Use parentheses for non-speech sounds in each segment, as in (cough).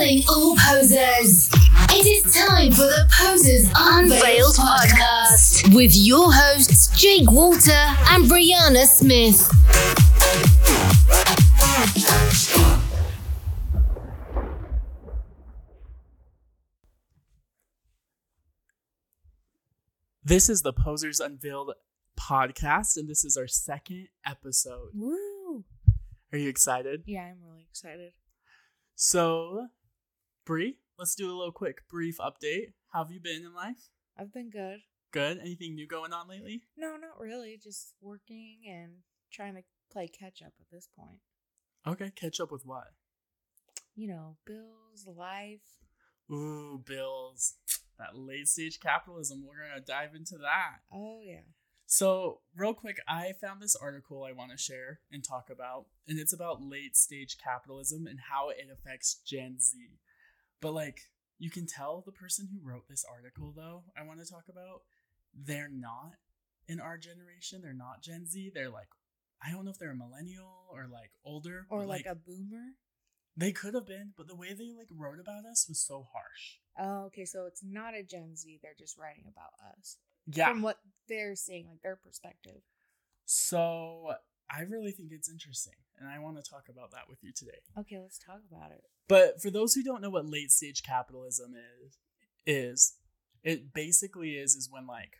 Calling all posers. It is time for the Posers Unveiled podcast with your hosts Jake Walter and Brianna Smith. This is the Posers Unveiled podcast, and this is our second episode. Woo! Are you excited? Yeah, I'm really excited. So, Bree, let's do a little quick brief update. How have you been in life? I've been good. Good. Anything new going on lately? No, not really. Just working and trying to play catch up at this point. Okay, catch up with what? You know, bills, life. Ooh, bills. That late stage capitalism. We're gonna dive into that. Oh, yeah. So, real quick, I found this article I want to share and talk about, and it's about late stage capitalism and how it affects Gen Z. But, like, you can tell the person who wrote this article, though, I want to talk about, they're not in our generation. They're not Gen Z. They're like, I don't know if they're a millennial or like older. Or but, like, a boomer. They could have been, but the way they like wrote about us was so harsh. Oh, okay. So it's not a Gen Z. They're just writing about us. Yeah. From what they're seeing, like their perspective. So I really think it's interesting, and I want to talk about that with you today. Okay, let's talk about it. But for those who don't know what late stage capitalism is, is it basically is is when like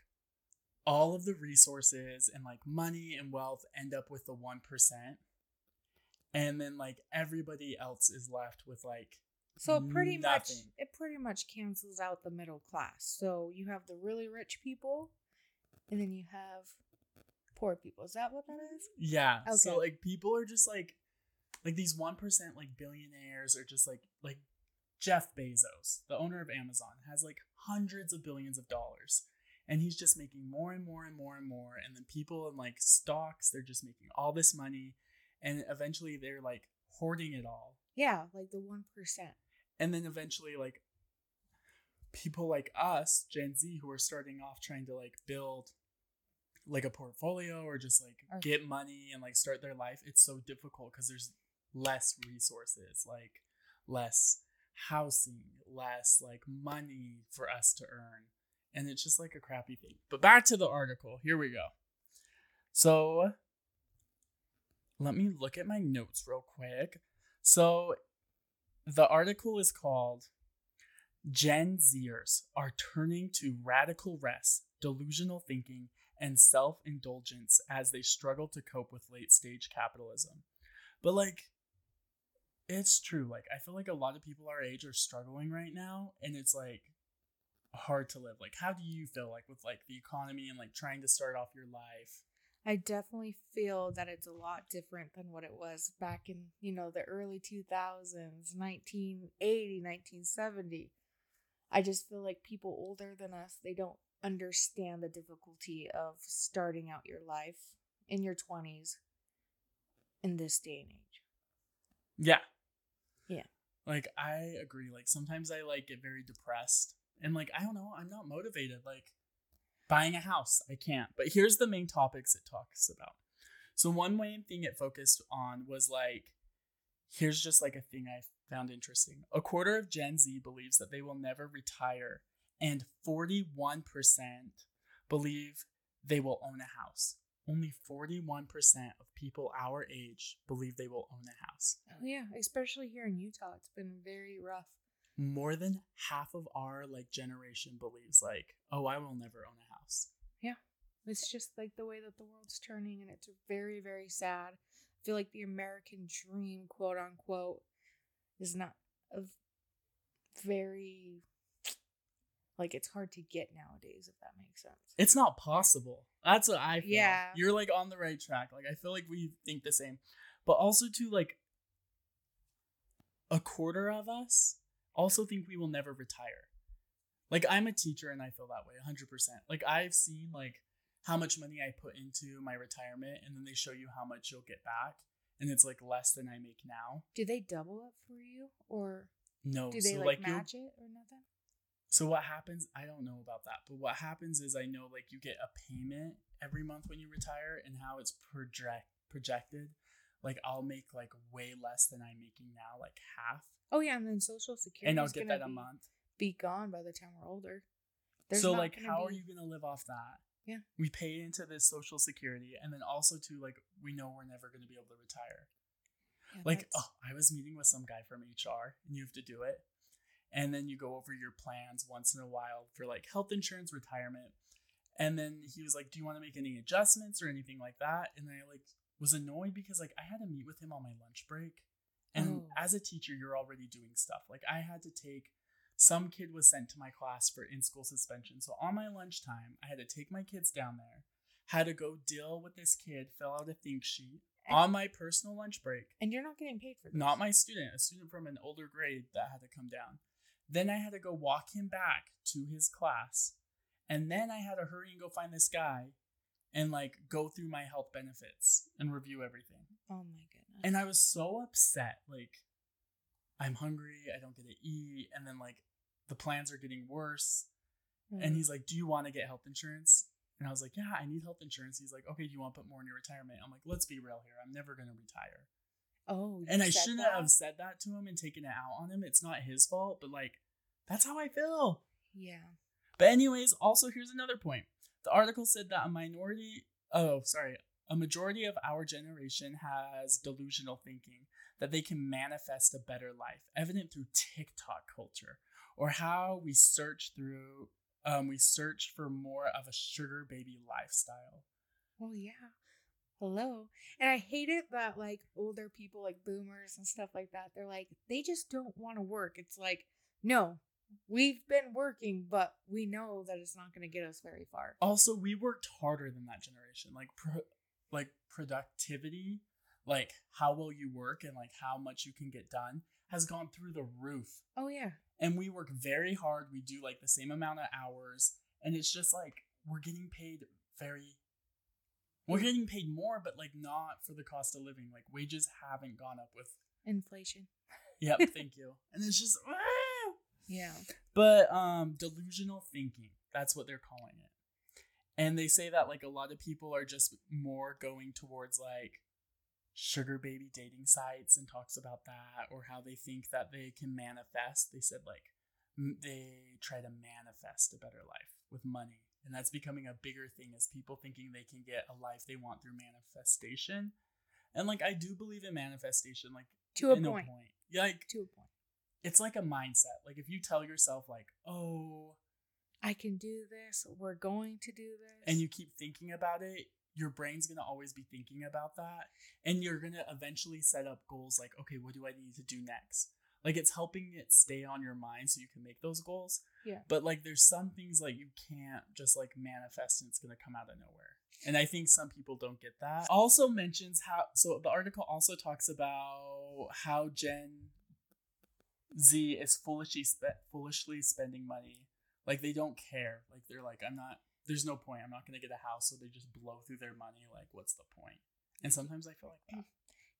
all of the resources and like money and wealth end up with the one percent, and then like everybody else is left with like So it pretty much it pretty much cancels out the middle class. So you have the really rich people and then you have poor people. Is that what that is? Yeah. So like people are just like like these one percent like billionaires are just like like Jeff Bezos, the owner of Amazon, has like hundreds of billions of dollars. And he's just making more and more and more and more. And then people in like stocks, they're just making all this money. And eventually they're like hoarding it all. Yeah, like the one percent. And then eventually like people like us, Gen Z, who are starting off trying to like build like a portfolio or just like Or- get money and like start their life, it's so difficult because there's less resources, like less housing, less like money for us to earn. And it's just like a crappy thing. But back to the article. Here we go. So let me look at my notes real quick. So the article is called Gen Zers are turning to radical rest, delusional thinking, and self indulgence as they struggle to cope with late stage capitalism. But, like, it's true. Like, I feel like a lot of people our age are struggling right now, and it's like hard to live. Like, how do you feel like with like the economy and like trying to start off your life? I definitely feel that it's a lot different than what it was back in, you know, the early 2000s, 1980, 1970. I just feel like people older than us, they don't understand the difficulty of starting out your life in your 20s in this day and age. Yeah. Yeah. Like I agree. Like sometimes I like get very depressed and like I don't know, I'm not motivated. Like buying a house, I can't. But here's the main topics it talks about. So one main thing it focused on was like here's just like a thing I found interesting. A quarter of Gen Z believes that they will never retire and 41% believe they will own a house. Only 41% of people our age believe they will own a house. Oh, yeah, especially here in Utah. It's been very rough. More than half of our like generation believes like, "Oh, I will never own a house." Yeah. It's just like the way that the world's turning, and it's very, very sad. I feel like the American dream, quote unquote, is not a very like it's hard to get nowadays. If that makes sense. It's not possible. That's what I feel. Yeah. You're like on the right track. Like I feel like we think the same. But also to like a quarter of us also think we will never retire. Like I'm a teacher and I feel that way 100%. Like I've seen like how much money I put into my retirement and then they show you how much you'll get back and it's like less than I make now. Do they double up for you, or No. do they so like, you'll- match it or nothing? So what happens? I don't know about that, but what happens is I know like you get a payment every month when you retire, and how it's project projected. like I'll make like way less than I'm making now, like half, Oh yeah, and then Social Security. and I'll is get that a be, month. Be gone by the time we're older. so not like, how are you gonna live off that? Yeah. we pay into this Social Security, and then also too like we know we're never gonna be able to retire. Yeah, Like, that's- oh, I was meeting with some guy from HR, and you have to do it. And then you go over your plans once in a while for like health insurance, retirement. And then he was like, Do you want to make any adjustments or anything like that? And I like was annoyed because like I had to meet with him on my lunch break. And Oh. as a teacher, you're already doing stuff. Like I had to take some kid was sent to my class for in school suspension. So on my lunchtime, I had to take my kids down there, had to go deal with this kid, fill out a think sheet And- on my personal lunch break and you're not getting paid for this. not my student, a student from an older grade that had to come down. Then I had to go walk him back to his class. And then I had to hurry and go find this guy and like go through my health benefits and review everything. Oh my goodness. And I was so upset. Like, I'm hungry, I don't get to eat. And then like the plans are getting worse. And Mm. he's like, Do you want to get health insurance? And I was like, Yeah, I need health insurance. He's like, Okay, do you want to put more in your retirement? I'm like, Let's be real here. I'm never going to retire oh, and I shouldn't that? have said that to him and taken it out on him. It's not his fault, but like that's how I feel. Yeah. But anyways, also here's another point. The article said that a minority, oh sorry, a majority of our generation has delusional thinking that they can manifest a better life, evident through TikTok culture, or how we search through, um, we search for more of a sugar baby lifestyle. Well, yeah. Hello. And I hate it that like older people, like boomers and stuff like that, they're like, they just don't want to work. It's like, no, we've been working, but we know that it's not going to get us very far. also we worked harder than that generation like pro- like productivity like how well you work and like how much you can get done has gone through the roof Oh, yeah. and we work very hard we do like the same amount of hours and it's just like we're getting paid very we're getting paid more but like not for the cost of living like wages haven't gone up with Inflation. yep thank you and it's just ah! (laughs) Yeah. but um delusional thinking that's what they're calling it and they say that like a lot of people are just more going towards like sugar baby dating sites and talks about that or how they think that they can manifest they said like m- they try to manifest a better life with money and that's becoming a bigger thing as people thinking they can get a life they want through manifestation and like i do believe in manifestation like To a in point. yeah like To a point. It's like a mindset. Like if you tell yourself like, "Oh," I can do this. We're going to do this. and you keep thinking about it, your brain's going to always be thinking about that, and you're going to eventually set up goals like, "Okay, what do I need to do next?" Like it's helping it stay on your mind so you can make those goals. Yeah. But like there's some things like you can't just like manifest and it's going to come out of nowhere. And I think some people don't get that. Also mentions how so the article also talks about how Gen Z is foolishly spe- foolishly spending money. Like they don't care. Like they're like, I'm not. There's no point. I'm not gonna get a house, so they just blow through their money. Like, what's the point? And sometimes I feel like that. Mm.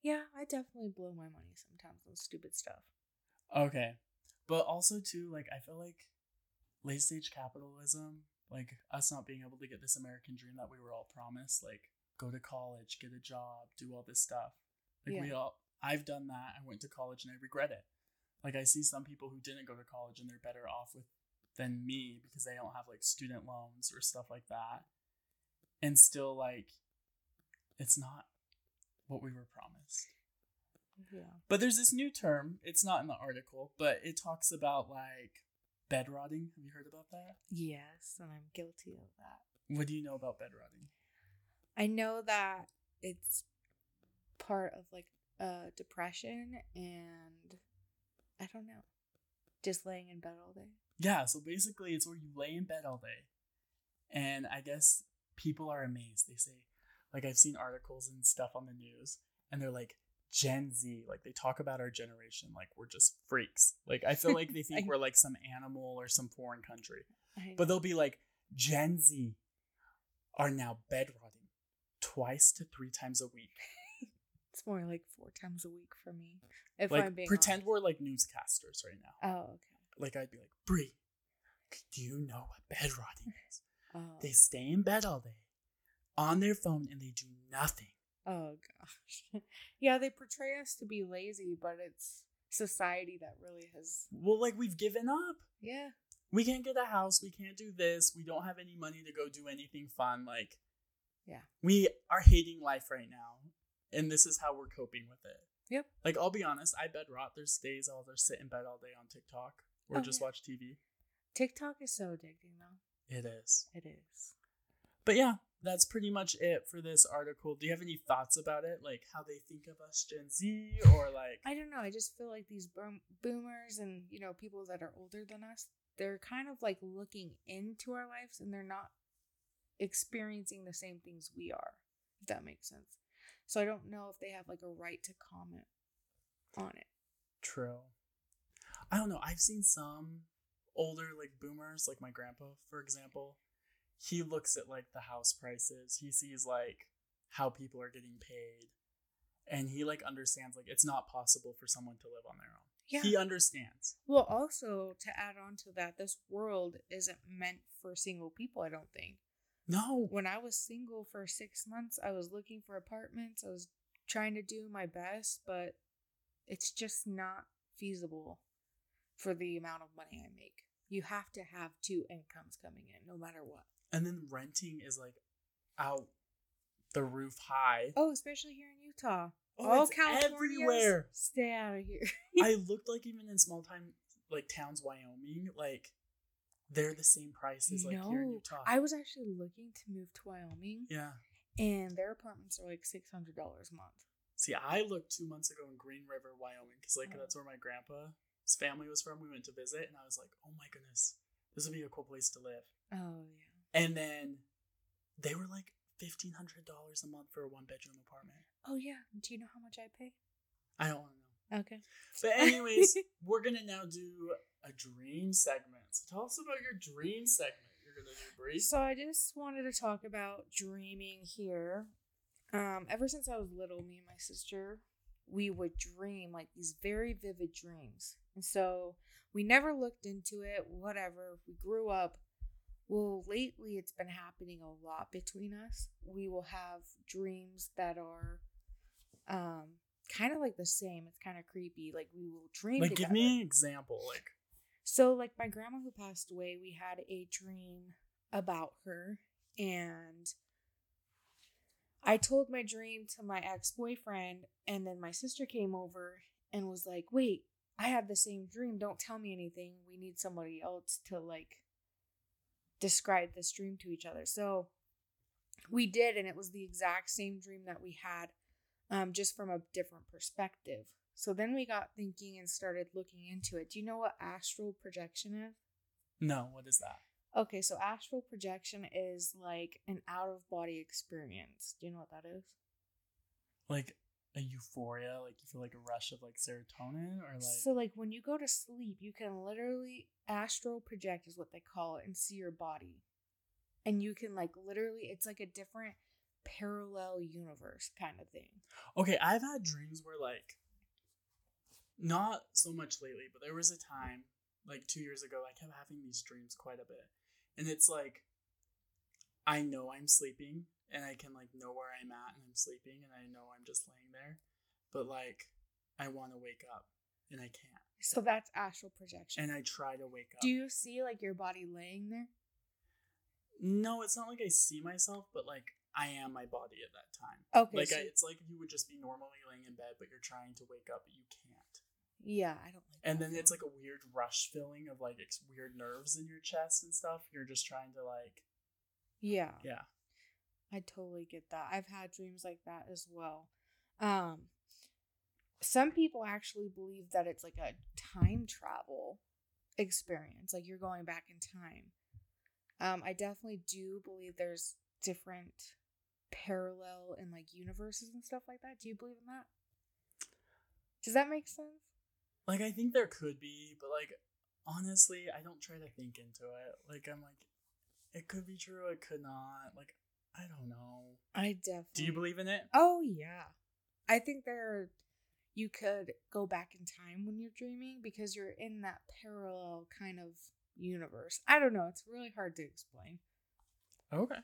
yeah, I definitely blow my money sometimes on stupid stuff. Okay, but also too, like I feel like late stage capitalism, like us not being able to get this American dream that we were all promised, like go to college, get a job, do all this stuff. Like we all, I've done that. I went to college and I regret it. Like I see some people who didn't go to college and they're better off with than me because they don't have like student loans or stuff like that, and still like it's not what we were promised. Yeah. But there's this new term. It's not in the article, but it talks about like bed rotting. Have you heard about that? Yes, and I'm guilty of that. What do you know about bed rotting? I know that it's part of like uh depression and I don't know. Just laying in bed all day. Yeah, so basically it's where you lay in bed all day. And I guess people are amazed. They say like I've seen articles and stuff on the news and they're like Gen Z, like they talk about our generation like we're just freaks. Like I feel like they (laughs) think I- we're like some animal or some foreign country. But they'll be like, Gen Z are now bed rotting twice to three times a week. It's more like four times a week for me. If like I'm being pretend honest. we're like newscasters right now. Oh, okay. Like I'd be like, Brie, do you know what bed rotting is? Oh. They stay in bed all day on their phone and they do nothing. Oh gosh. (laughs) yeah, they portray us to be lazy, but it's society that really has Well, like we've given up. Yeah. We can't get a house. We can't do this. We don't have any money to go do anything fun. Like, Yeah. we are hating life right now, and this is how we're coping with it. Yep. Like, I'll be honest, I bed rot. There's days I'll just sit in bed all day on TikTok or Oh, just yeah. watch TV. TikTok is so addicting though. It is. It is. But yeah, that's pretty much it for this article. Do you have any thoughts about it? Like how they think of us Gen Z or like I don't know. I just feel like these boom- boomers and, you know, people that are older than us, they're kind of like looking into our lives and they're not experiencing the same things we are, if that makes sense. So I don't know if they have like a right to comment on it. true? I don't know. I've seen some older like boomers, like my grandpa, for example. He looks at like the house prices. He sees like how people are getting paid. And he like understands like it's not possible for someone to live on their own. Yeah. He understands. Well, also to add on to that, this world isn't meant for single people, I don't think. No. When I was single for six months, I was looking for apartments. I was trying to do my best, but it's just not feasible for the amount of money I make. You have to have two incomes coming in, no matter what. And then renting is like out the roof high. Oh, especially here in Utah. Oh, All it's everywhere. Stay out of here. (laughs) I looked like even in small time like towns, Wyoming, like they're the same price as like here in No, Utah. I was actually looking to move to Wyoming, yeah. and their apartments are like six hundred dollars a month. See, I looked two months ago in Green River, Wyoming, because like Oh. that's where my grandpa's family was from. We went to visit, and I was like, oh my goodness, this would be a cool place to live. Oh yeah. And then they were like fifteen hundred dollars a month for a one bedroom apartment. Oh yeah. Do you know how much I pay? I don't want to. Okay. But anyways, (laughs) we're gonna now do a dream segment. So tell us about your dream segment. You're gonna do Bree. So I just wanted to talk about dreaming here. Um, ever since I was little, me and my sister, we would dream like these very vivid dreams. And so we never looked into it, whatever. We grew up. Well, lately it's been happening a lot between us. We will have dreams that are um kind of like the same. It's kind of creepy. Like we will dream Like, together. give me an example. Like, So, like my grandma who passed away, we had a dream about her, and I told my dream to my ex boyfriend, and then my sister came over and was like, "Wait, I had the same dream. Don't tell me anything. We need somebody else to like describe this dream to each other." So we did, and it was the exact same dream that we had, um, just from a different perspective. So then we got thinking and started looking into it. Do you know what astral projection is? no, what is that? Okay, so astral projection is like an out of body experience. Do you know what that is? Like a euphoria? Like you feel like a rush of like serotonin, or like so like when you go to sleep, you can literally astral project is what they call it and see your body. And you can like literally it's like a different parallel universe kind of thing. Okay, I've had dreams where like not so much lately, but there was a time like 2 years ago I kept having these dreams quite a bit. And it's like I know I'm sleeping and I can like know where I'm at and I'm sleeping and I know I'm just laying there, but like I want to wake up and I can't. So that's astral projection. And I try to wake up. Do you see like your body laying there? No, it's not like I see myself, but like I am my body at that time. Okay. like so- I, it's like you would just be normally laying in bed, but you're trying to wake up, but you can't. yeah, I don't like And then it's like a weird rush feeling of like ex- weird nerves in your chest and stuff. You're just trying to like, Yeah. yeah. I totally get that. I've had dreams like that as well. Um some people actually believe that it's like a time travel experience, like you're going back in time. Um I definitely do believe there's different parallel and like universes and stuff like that. Do you believe in that? Does that make sense? Like I think there could be, but like honestly, I don't try to think into it. Like I'm like, it could be true, it could not. Like I don't know. I definitely Do you believe in it? Oh yeah. I think there you could go back in time when you're dreaming because you're in that parallel kind of universe. I don't know, it's really hard to explain. Okay.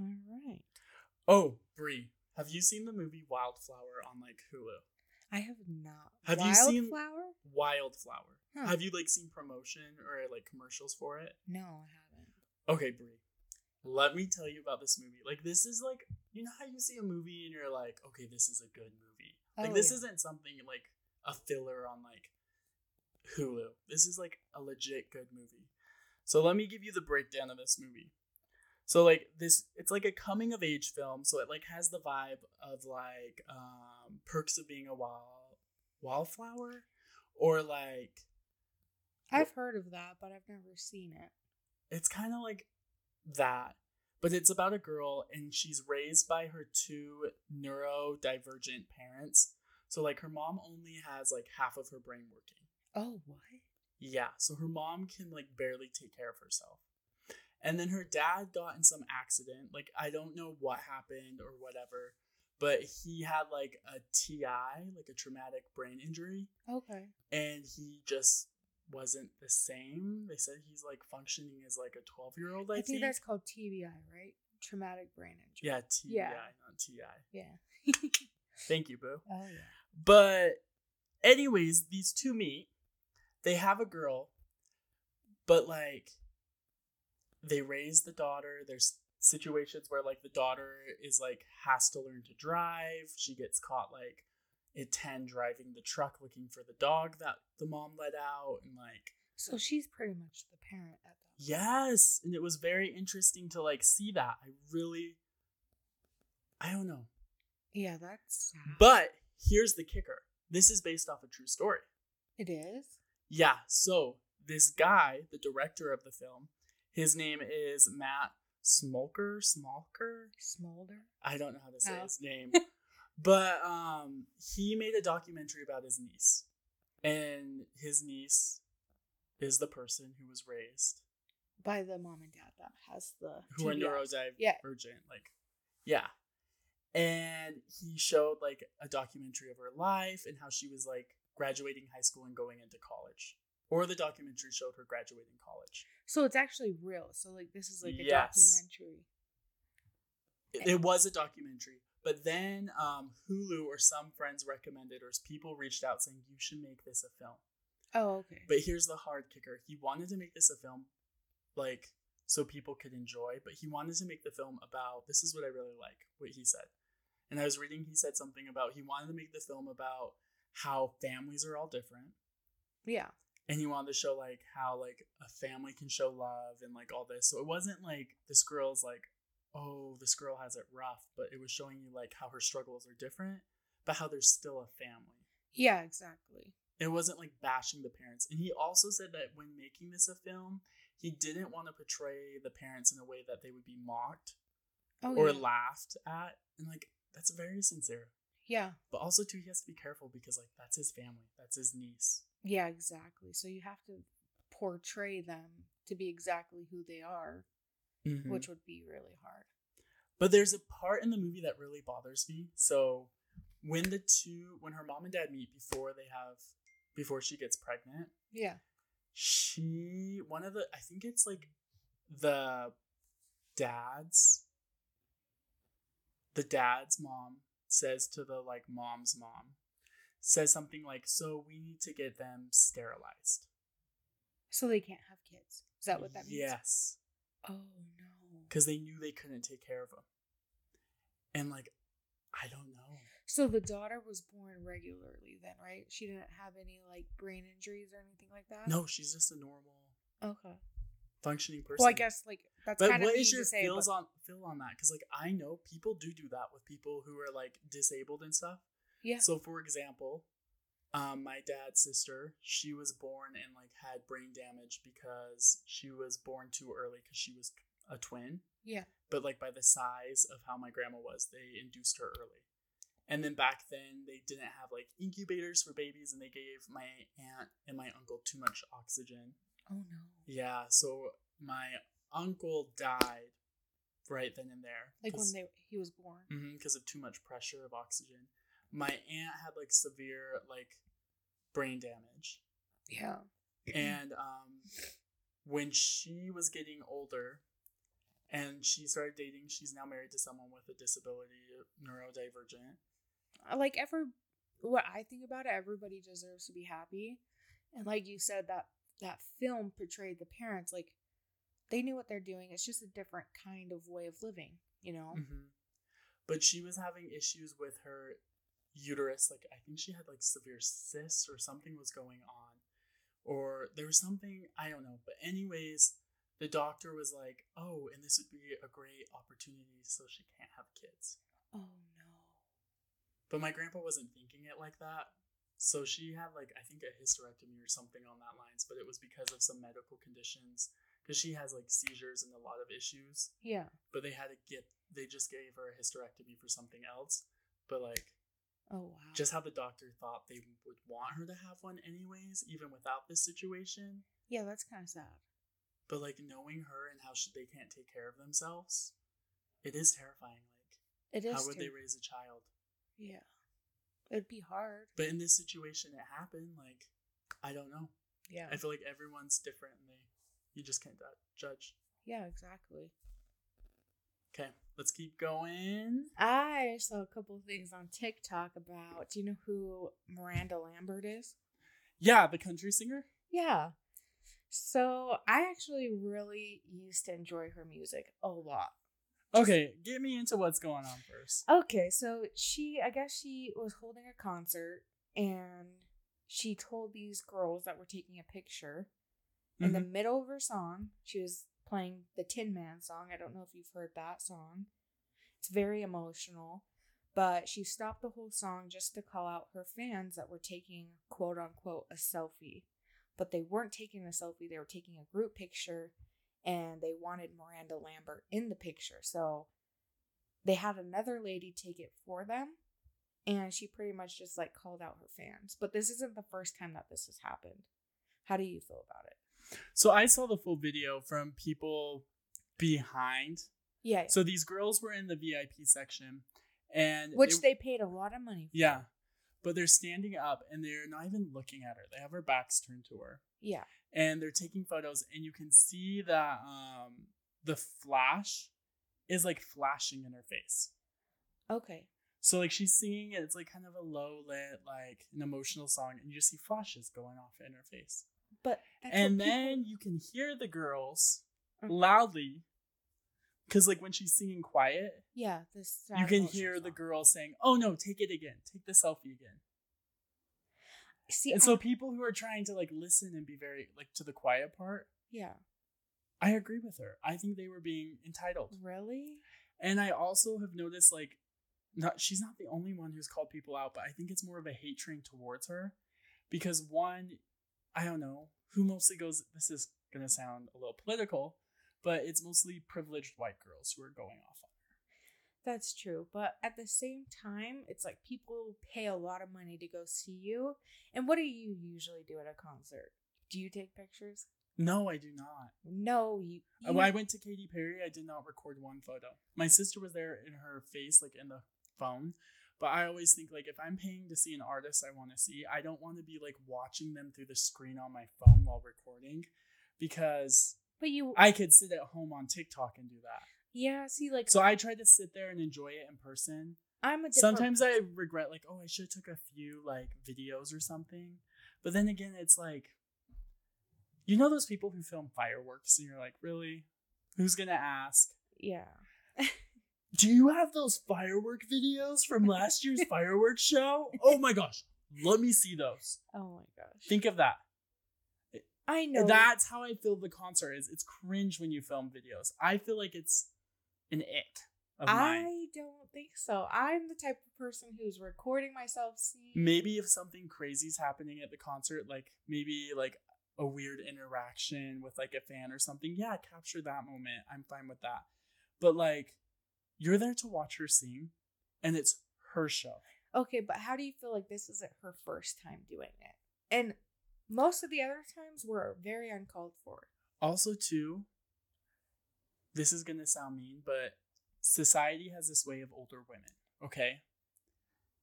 All right. Oh, Brie, Have you seen the movie Wildflower on like Hulu? I have not. Have you seen- Wildflower? Wildflower. Huh. Have you like seen promotion or like commercials for it? No, I haven't. Okay, Brie. Let me tell you about this movie. Like this is like you know how you see a movie and you're like, okay, this is a good movie. Like Oh, this yeah. isn't something like a filler on like Hulu. This is like a legit good movie. So let me give you the breakdown of this movie. So like this it's like a coming of age film, so it like has the vibe of like um perks of being a wild wildflower or like I've heard of that, but I've never seen it. it's kind of like that but it's about a girl and she's raised by her two neurodivergent parents so like her mom only has like half of her brain working Oh, what? yeah so her mom can like barely take care of herself and then her dad got in some accident like i don't know what happened or whatever but he had like a ti like a traumatic brain injury Okay. and he just wasn't the same. They said he's like functioning as like a 12 year old. I, I, think. think that's called TBI, right? Traumatic brain injury. yeah, TBI, Yeah. not TI. Yeah. (laughs) Thank you, Boo. oh yeah. But, anyways, these two meet. They have a girl, but like, they raise the daughter. There's situations where like the daughter is like has to learn to drive. She gets caught like at 10 driving the truck looking for the dog that the mom let out and like So she's pretty much the parent at that. Point. Yes, and it was very interesting to like see that. I really I don't know. Yeah, that's sad. But here's the kicker. This is based off a true story. it is. Yeah, so this guy, the director of the film, his name is Matt Smolker, Smolker. Smolder. I don't know how to say Oh. his name. (laughs) but um he made a documentary about his niece. And his niece is the person who was raised By the mom and dad that has the who are neurodivergent. Yeah. Like, yeah. And he showed like a documentary of her life and how she was like graduating high school and going into college. Or the documentary showed her graduating college. So it's actually real. So like this is like a Yes. documentary. It, it was a documentary, but then um, Hulu or some friends recommended or people reached out saying you should make this a film. Oh, okay. But here's the hard kicker. He wanted to make this a film like so people could enjoy, but he wanted to make the film about this is what I really like, what he said. And I was reading he said something about he wanted to make the film about how families are all different. yeah. And he wanted to show like how like a family can show love and like all this. So it wasn't like this girl's like, oh, this girl has it rough, but it was showing you like how her struggles are different, but how there's still a family Yeah, exactly. it wasn't like bashing the parents. And he also said that when making this a film, he didn't want to portray the parents in a way that they would be mocked Oh or yeah. laughed at. And like that's very sincere. yeah. But also too he has to be careful because like that's his family. That's his niece. Yeah, exactly. So you have to portray them to be exactly who they are, Mm-hmm. which would be really hard. But there's a part in the movie that really bothers me. So when the two when her mom and dad meet before they have before she gets pregnant, Yeah. she one of the I think it's like the dad's the dad's mom says to the like mom's mom says something like so we need to get them sterilized. So they can't have kids. Is that what that means? Yes, Oh no. cuz they knew they couldn't take care of them. And like I don't know. So the daughter was born regularly then, right? She didn't have any like brain injuries or anything like that? No, she's just a normal Okay. functioning person. Well, I guess like that's But kind of what mean is your say. feels but- on feel on that? Because like I know people do do that with people who are like disabled and stuff. Yeah. So for example, um, my dad's sister, she was born and like had brain damage because she was born too early because she was a twin. yeah. But like by the size of how my grandma was, they induced her early. And then back then they didn't have like incubators for babies, and they gave my aunt and my uncle too much oxygen. Oh no. Yeah, so my uncle died right then and there. Like when they he was born. because of too much pressure of oxygen. My aunt had like severe like brain damage, Yeah. and um, when she was getting older, and she started dating. She's now married to someone with a disability, neurodivergent. Uh, like ever what I think about it, everybody deserves to be happy. And like you said, that that film portrayed the parents like they knew what they're doing. It's just a different kind of way of living, you know. Mm-hmm. But she was having issues with her uterus. Like I think she had like severe cysts or something was going on, or there was something I don't know. But anyways, the doctor was like, "Oh, and this would be a great opportunity, so she can't have kids." Oh no. But my grandpa wasn't thinking it like that. So she had like I think a hysterectomy or something on that lines, but it was because of some medical conditions because she has like seizures and a lot of issues. Yeah. But they had to get they just gave her a hysterectomy for something else. But like Oh wow. just how the doctor thought they would want her to have one anyways, even without this situation. Yeah, that's kind of sad. But like knowing her and how she, they can't take care of themselves, it is terrifying. Like It is. how would ter- they raise a child? Yeah. It'd be hard. But in this situation, it happened. Like I don't know. Yeah. I feel like everyone's different, and they you just can't judge. Yeah, exactly. Okay, let's keep going. I saw a couple of things on TikTok about. Do you know who Miranda Lambert is? Yeah, the country singer. Yeah. So I actually really used to enjoy her music a lot. Okay, get me into what's going on first. Okay, so she, I guess she was holding a concert and she told these girls that were taking a picture in the Mhm. middle of her song. She was playing the Tin Man song. I don't know if you've heard that song. It's very emotional, but she stopped the whole song just to call out her fans that were taking quote unquote a selfie. But they weren't taking a selfie, they were taking a group picture and they wanted Miranda Lambert in the picture. So they had another lady take it for them and she pretty much just like called out her fans. But this isn't the first time that this has happened. How do you feel about it? So I saw the full video from people behind. Yeah. So these girls were in the VIP section, and Which it- they paid a lot of money for. yeah, but they're standing up and they're not even looking at her. They have her backs turned to her, Yeah. and they're taking photos, and you can see that um the flash is like flashing in her face. Okay. So like she's singing it, it's like kind of a low lit, like an emotional song, and you just see flashes going off in her face. But and then you can hear the girls Mhm. loudly. Because like when she's singing quiet yeah, this you can hear the girl saying oh no take it again. Take the selfie again. See, and I- so people who are trying to like listen and be very like to the quiet part yeah, i agree with her. I think they were being entitled. Really? and i also have noticed like not she's not the only one who's called people out but i think it's more of a hate train towards her because one i don't know who mostly goes this is gonna sound a little political but it's mostly privileged white girls who are going off on her That's true. But at the same time, it's like people pay a lot of money to go see you. And what do you usually do at a concert? Do you take pictures? no i do not No, you. Uh, you I went to Katy Perry, I did not record one photo. My sister was there in her face, like in the phone. But I always think like if I'm paying to see an artist I want to see, I don't want to be like watching them through the screen on my phone while recording, because but you. I could sit at home on TikTok and do that. yeah. See, like So I try to sit there and enjoy it in person. I'm a different Sometimes I regret like, oh, I should have took a few like videos or something. But then again, it's like, you know those people who film fireworks, and you're like, really? Who's gonna ask? Yeah. (laughs) Do you have those firework videos from last year's (laughs) fireworks show? Oh my gosh, let me see those. Oh my gosh. Think of that. I know That's how I feel the concert is. It's cringe when you film videos. I feel like it's an mine. I don't think so. I'm the type of person who's recording myself seeing. Maybe if something crazy's happening at the concert, like maybe like a weird interaction with like a fan or something, yeah, capture that moment. I'm fine with that. But like, you're there to watch her sing, and it's her show. Okay, but how do you feel like this isn't her first time doing it? And most of the other times were very uncalled for. Also, too, this is gonna sound mean, but society has this way of older women. Okay,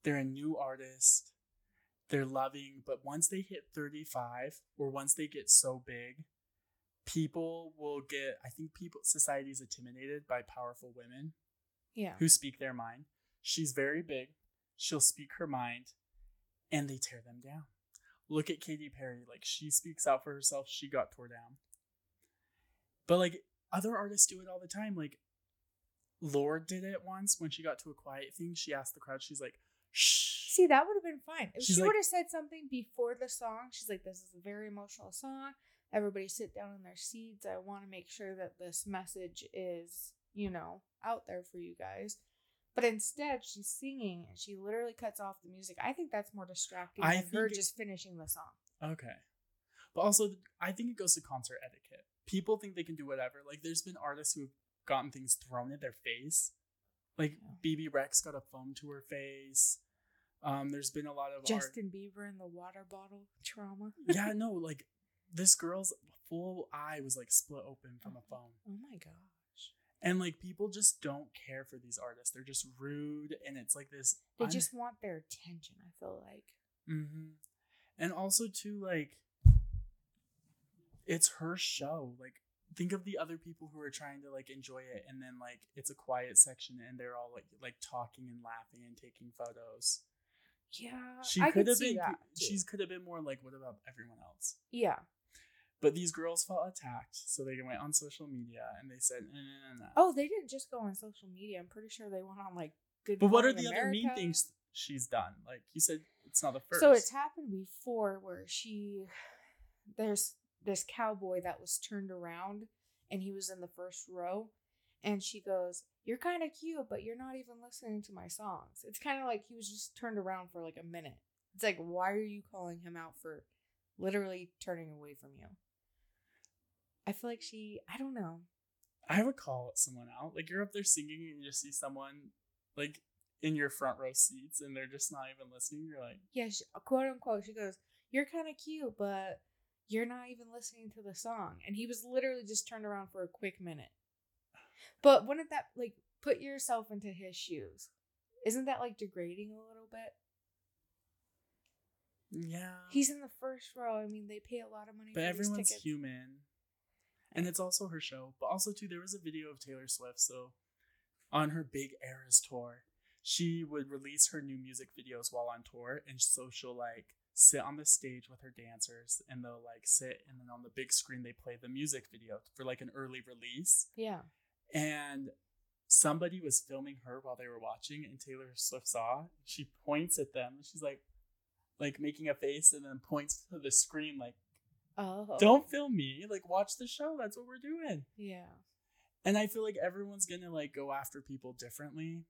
they're a new artist, they're loving, but once they hit thirty-five or once they get so big, people will get I think people society is intimidated by powerful women Yeah. who speak their mind. She's very big. She'll speak her mind and they tear them down. Look at Katy Perry. Like she speaks out for herself. She got tore down. But like other artists do it all the time. Like Lorde did it once when she got to a quiet thing. She asked the crowd, she's like, shh. See, that would have been fine. If She's she like- would have said something before the song, she's like, This is a very emotional song. Everybody sit down in their seats. I want to make sure that this message is, you know, out there for you guys. But instead, she's singing and she literally cuts off the music. I think that's more distracting I than her it- just finishing the song. Okay. But also, I think it goes to concert etiquette. People think they can do whatever. Like, there's been artists who've gotten things thrown at their face. Like, Yeah. Bebe Rexha got a foam to her face. Um, there's been a lot of art. Justin Bieber and the water bottle trauma. yeah, (laughs) no, like this girl's full eye was like split open from a foam. Oh my gosh. And like people just don't care for these artists. They're just rude and it's like this They un- just want their attention, I feel like. Mm-hmm. And also too like it's her show. Like think of the other people who are trying to like enjoy it and then like it's a quiet section and they're all like like talking and laughing and taking photos. Yeah. She could have been she's could have been more like what about everyone else? Yeah. But these girls felt attacked, so they went on social media and they said, no, no, no, no. Oh, they didn't just go on social media. I'm pretty sure they went on like Good. but what are the other mean things she's done? Like you said, it's not the first. So it's happened before where she there's this cowboy that was turned around and he was in the first row and she goes, "You're kind of cute, but you're not even listening to my songs." It's kind of like he was just turned around for like a minute. It's like, "Why are you calling him out for literally turning away from you?" I feel like she, I don't know. I would call someone out. Like you're up there singing and you just see someone like in your front row seats and they're just not even listening. You're like, Yeah, she, quote unquote, she goes, "You're kind of cute, but you're not even listening to the song." And he was literally just turned around for a quick minute. But wouldn't that like put yourself into his shoes? Isn't that like degrading a little bit? yeah. He's in the first row. I mean, they pay a lot of money. but everyone's human. And it's also her show. But also too, there was a video of Taylor Swift, so on her big Eras tour, she would release her new music videos while on tour, and so she'll like sit on the stage with her dancers and they'll like sit and then on the big screen they play the music video for like an early release. Yeah. and somebody was filming her while they were watching and taylor swift saw she points at them and she's like like making a face and then points to the screen like Oh. don't film me like watch the show that's what we're doing Yeah. and i feel like everyone's gonna like go after people differently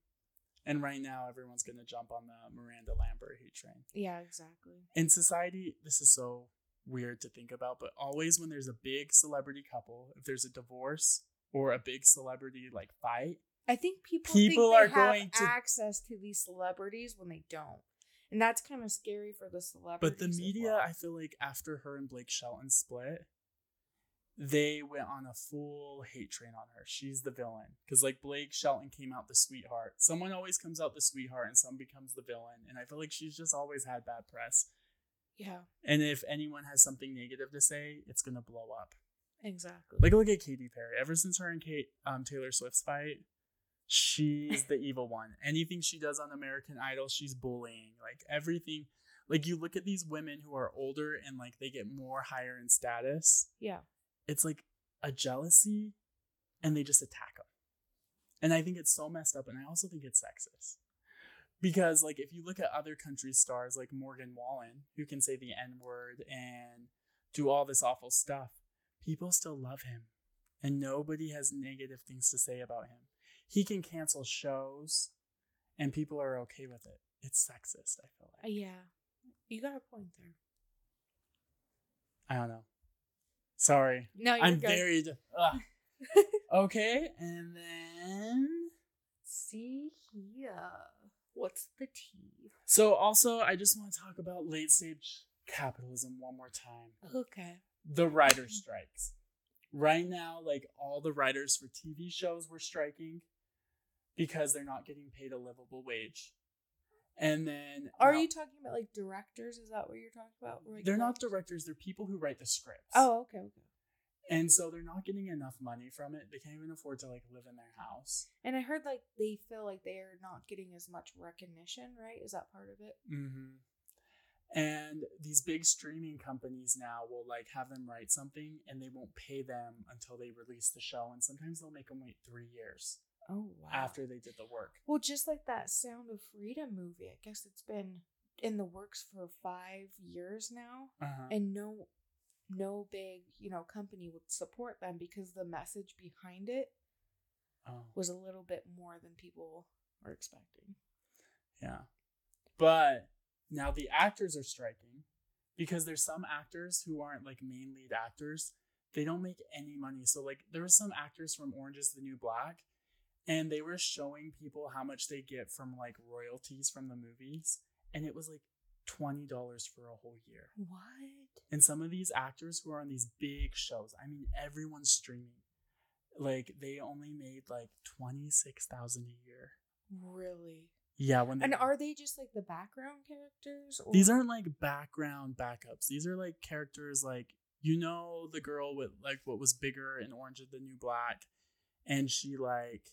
and right now everyone's gonna jump on the miranda lambert hate train Yeah. Exactly. in society this is so weird to think about but always when there's a big celebrity couple if there's a divorce or a big celebrity like fight I think people People think are going to- access to these celebrities when they don't, and that's kind of scary for the celebrities. But the media, well. I feel like after her and Blake Shelton split, they went on a full hate train on her. She's the villain. Because, like, Blake Shelton came out the sweetheart. Someone always comes out the sweetheart and some becomes the villain. And I feel like she's just always had bad press. yeah, And if anyone has something negative to say, it's going to blow up. exactly. Like, look at Katy Perry. Ever since her and Kate, um, Taylor Swift's fight, she's (laughs) the evil one. Anything she does on American Idol, she's bullying. Like everything. Like you look at these women who are older and like they get more higher in status. yeah, It's like a jealousy, and they just attack them. And I think it's so messed up, and I also think it's sexist. Because like if you look at other country stars like Morgan Wallen, who can say the N word and do all this awful stuff, people still love him. And nobody has negative things to say about him. He can cancel shows and people are okay with it. It's sexist, I feel like. yeah. You got a point there. I don't know. Sorry. No, you're I'm good. very. (laughs) Okay, and then See here. What's the tea? so also I just want to talk about late stage capitalism one more time. Okay. the writer strikes. Right now, like all the writers for TV shows were striking because they're not getting paid a livable wage. And then Are now- you talking about like directors? Is that what you're talking about? Like, they're not directors, they're people who write the scripts. Oh, okay, okay. And so they're not getting enough money from it. They can't even afford to like live in their house. And I heard like they feel like they are not getting as much recognition, right? Is that part of it? Mm-hmm. And these big streaming companies now will like have them write something and they won't pay them until they release the show. And sometimes they'll make them wait three years Oh wow. after they did the work. Well, just like that Sound of Freedom movie, I guess it's been in the works for five years now, Uh-huh. and no, no big you know company would support them because the message behind it Oh, was a little bit more than people were expecting. yeah. But now the actors are striking because there's some actors who aren't like main lead actors. They don't make any money. So like there were some actors from Orange is the New Black and they were showing people how much they get from like royalties from the movies and it was like $20 for a whole year. What? And some of these actors who are on these big shows, I mean everyone's streaming. Like they only made like 26,000 a year. Really? Yeah, when they And are they just like the background characters? Or? These aren't like background backups. These are like characters like you know the girl with like what was bigger in Orange is the New Black, and she like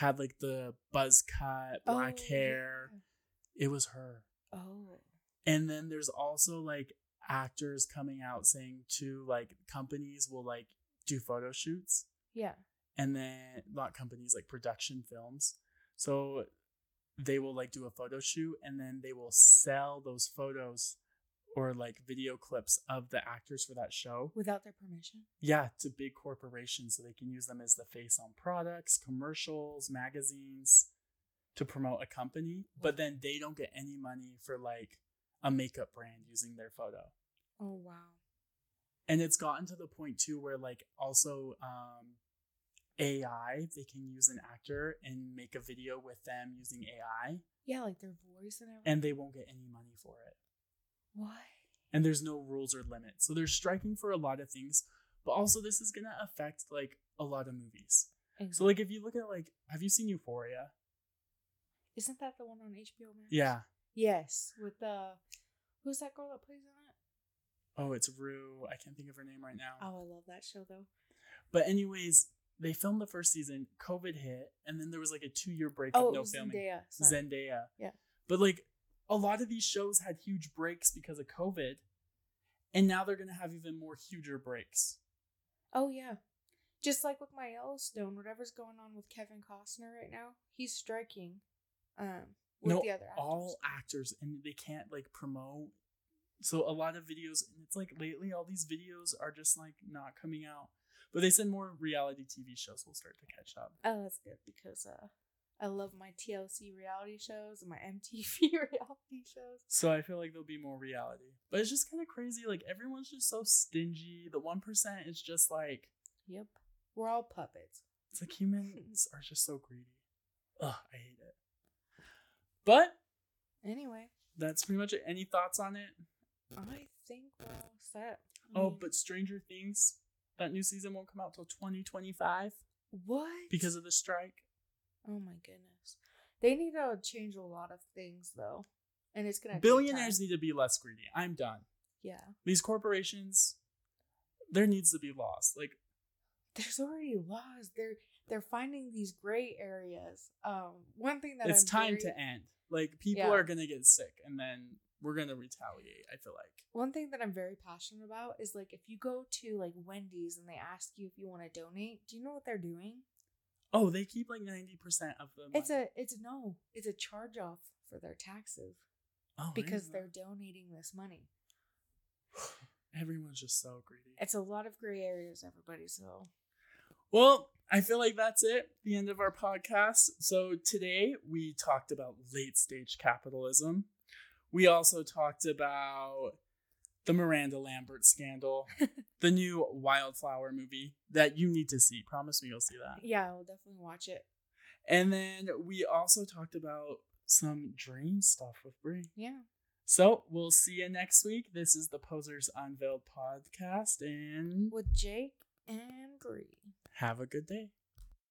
had like the buzz cut, oh, black Oh, hair. yeah. It was her. Oh. And then there's also like actors coming out saying too like companies will like do photo shoots Yeah. and then not companies like production films. So they will like do a photo shoot and then they will sell those photos or like video clips of the actors for that show. Without their permission? Yeah, to big corporations so they can use them as the face on products, commercials, magazines to promote a company, but then they don't get any money for like a makeup brand using their photo Oh wow. and it's gotten to the point too where like also um AI they can use an actor and make a video with them using AI Yeah, like their voice and everything. and they won't get any money for it. What? And there's no rules or limits. So they're striking for a lot of things, but also this is going to affect like a lot of movies. So like if you look at like have you seen Euphoria? Isn't that the one on HBO Max? Yeah. Yes, with the who's that girl that plays in it? Oh, it's Rue. I can't think of her name right now. Oh, I love that show though. But anyways, they filmed the first season, COVID hit, and then there was like a 2-year break Oh, of no filming. Zendaya. sorry. Zendaya. Yeah. But like a lot of these shows had huge breaks because of COVID. And now they're gonna have even more huger breaks. Oh yeah, just like with my Yellowstone, whatever's going on with Kevin Costner right now, he's striking. Um, with no, the other actors. all actors and they can't like promote. So a lot of videos and it's like lately all these videos are just like not coming out. But they said more reality TV shows will start to catch up. Oh, that's good because uh, I love my TLC reality shows and my MTV (laughs) reality shows. So I feel like there'll be more reality. But it's just kind of crazy. Like everyone's just so stingy. The one percent is just like Yep, we're all puppets. It's like humans (laughs) are just so greedy. Ugh, I hate it. But Anyway, that's pretty much it. Any thoughts on it? I think we're all set. I Oh, but Stranger Things, that new season won't come out till 2025 what? because of the strike. Oh my goodness, they need to change a lot of things though, and it's gonna Billionaires need to be less greedy. I'm done. Yeah, These corporations, there needs to be laws. Like, there's already laws. They're they're finding these gray areas. Um, one thing that it's I'm time very- to end. Like, people Yeah. are going to get sick and then we're going to retaliate, I feel like. One thing that I'm very passionate about is like if you go to like Wendy's and they ask you if you want to donate, do you know what they're doing? Oh, they keep like 90% of the It's a it's no, it's a charge off for their taxes oh, because they're donating this money. (sighs) Everyone's just so greedy. It's a lot of gray areas, everybody. So Well, I feel like that's it, the end of our podcast. So today we talked about late stage capitalism. We also talked about the Miranda Lambert scandal, (laughs) the new Wildflower movie that you need to see. Promise me you'll see that. yeah, I'll definitely watch it. And then we also talked about some dream stuff with Brie. Yeah. So we'll see you next week. This is the Posers Unveiled podcast, and With Jake and Bree. have a good day.